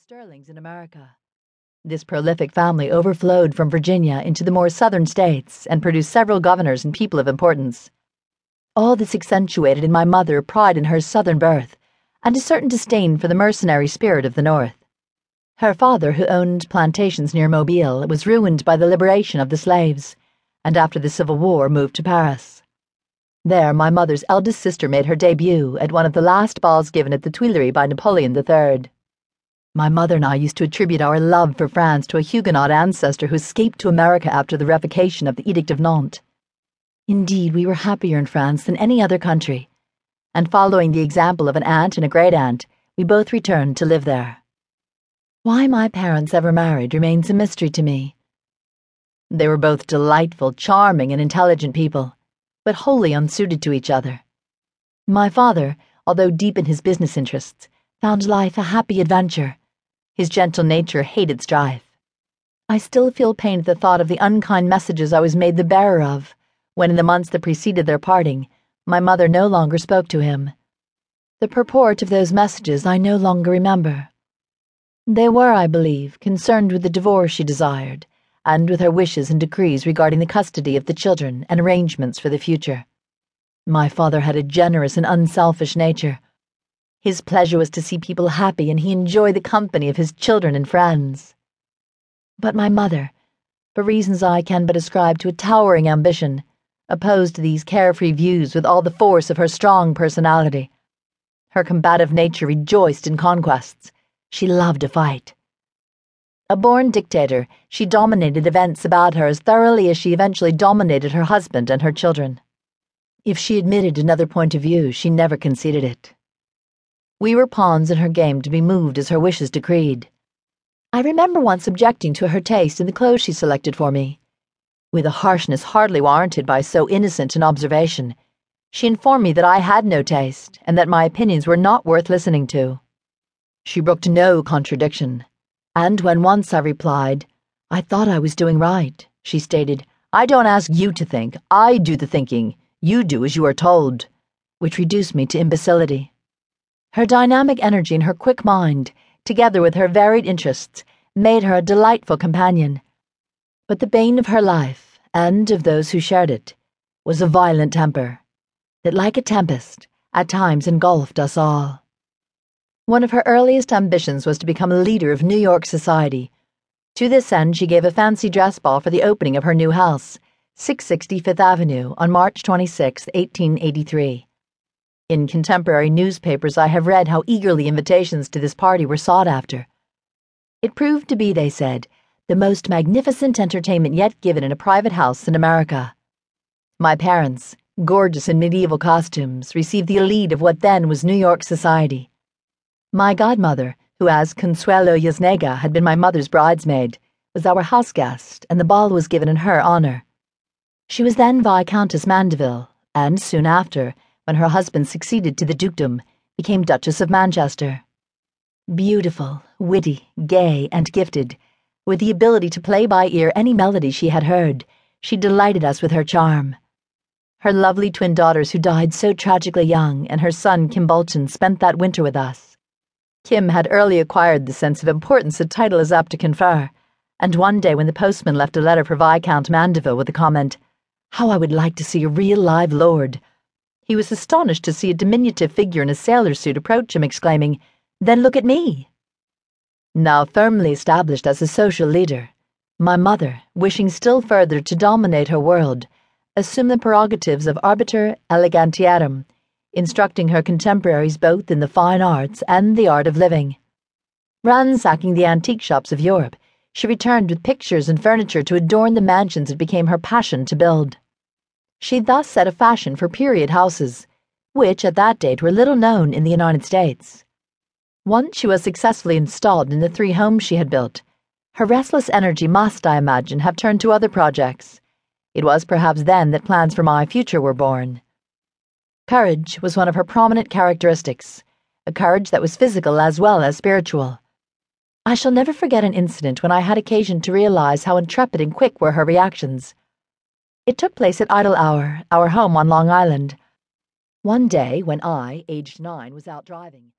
Sterlings in America. This prolific family overflowed from Virginia into the more southern states and produced several governors and people of importance. All this accentuated in my mother pride in her southern birth and a certain disdain for the mercenary spirit of the North. Her father, who owned plantations near Mobile, was ruined by the liberation of the slaves, and after the Civil War moved to Paris. There, my mother's eldest sister made her debut at one of the last balls given at the Tuileries by Napoleon III. My mother and I used to attribute our love for France to a Huguenot ancestor who escaped to America after the revocation of the Edict of Nantes. Indeed, we were happier in France than any other country, and following the example of an aunt and a great aunt, we both returned to live there. Why my parents ever married remains a mystery to me. They were both delightful, charming, and intelligent people but wholly unsuited to each other. My father, although deep in his business interests, found life a happy adventure. His gentle nature hated strife. I still feel pain at the thought of the unkind messages I was made the bearer of, when in the months that preceded their parting, my mother no longer spoke to him. The purport of those messages I no longer remember. They were, I believe, concerned with the divorce she desired and with her wishes and decrees regarding the custody of the children and arrangements for the future. My father had a generous and unselfish nature. His pleasure was to see people happy, and he enjoyed the company of his children and friends. But my mother, for reasons I can but ascribe to a towering ambition, opposed these carefree views with all the force of her strong personality. Her combative nature rejoiced in conquests. She loved a fight. A born dictator, she dominated events about her as thoroughly as she eventually dominated her husband and her children. If she admitted another point of view, she never conceded it. We were pawns in her game to be moved as her wishes decreed. I remember once objecting to her taste in the clothes she selected for me. With a harshness hardly warranted by so innocent an observation, she informed me that I had no taste and that my opinions were not worth listening to. She brooked no contradiction and when once I replied, I thought I was doing right, she stated, I don't ask you to think, I do the thinking. You do as you are told, which reduced me to imbecility. Her dynamic energy and her quick mind, together with her varied interests, made her a delightful companion. But the bane of her life, and of those who shared it, was a violent temper that, like a tempest, at times engulfed us all. One of her earliest ambitions was to become a leader of New York society. To this end, she gave a fancy dress ball for the opening of her new house, 660 Fifth Avenue, on March 26, 1883. In contemporary newspapers, I have read how eagerly invitations to this party were sought after. It proved to be, they said, the most magnificent entertainment yet given in a private house in America. My parents, gorgeous in medieval costumes, received the elite of what then was New York society. My godmother, who as Consuelo Yznaga had been my mother's bridesmaid, was our house guest, and the ball was given in her honor. She was then Viscountess Mandeville, and soon after, when her husband succeeded to the dukedom, became Duchess of Manchester. Beautiful, witty, gay, and gifted, with the ability to play by ear any melody she had heard, she delighted us with her charm. Her lovely twin daughters, who died so tragically young, and her son, Kim Bolton, spent that winter with us. Kim had early acquired the sense of importance a title is apt to confer, and one day when the postman left a letter for Viscount Mandeville with the comment, How I would like to see a real live lord, he was astonished to see a diminutive figure in a sailor suit approach him, exclaiming, Then look at me. Now firmly established as a social leader, my mother, wishing still further to dominate her world, assumed the prerogatives of arbiter elegantiarum instructing her contemporaries both in the fine arts and the art of living. Ransacking the antique shops of Europe, she returned with pictures and furniture to adorn the mansions it became her passion to build. She thus set a fashion for period houses, which at that date were little known in the United States. Once she was successfully installed in the three homes she had built, her restless energy must, I imagine, have turned to other projects. It was perhaps then that plans for my future were born. Courage was one of her prominent characteristics, a courage that was physical as well as spiritual. I shall never forget an incident when I had occasion to realize how intrepid and quick were her reactions. It took place at Idle Hour, our home on Long Island. One day, when I, aged nine, was out driving,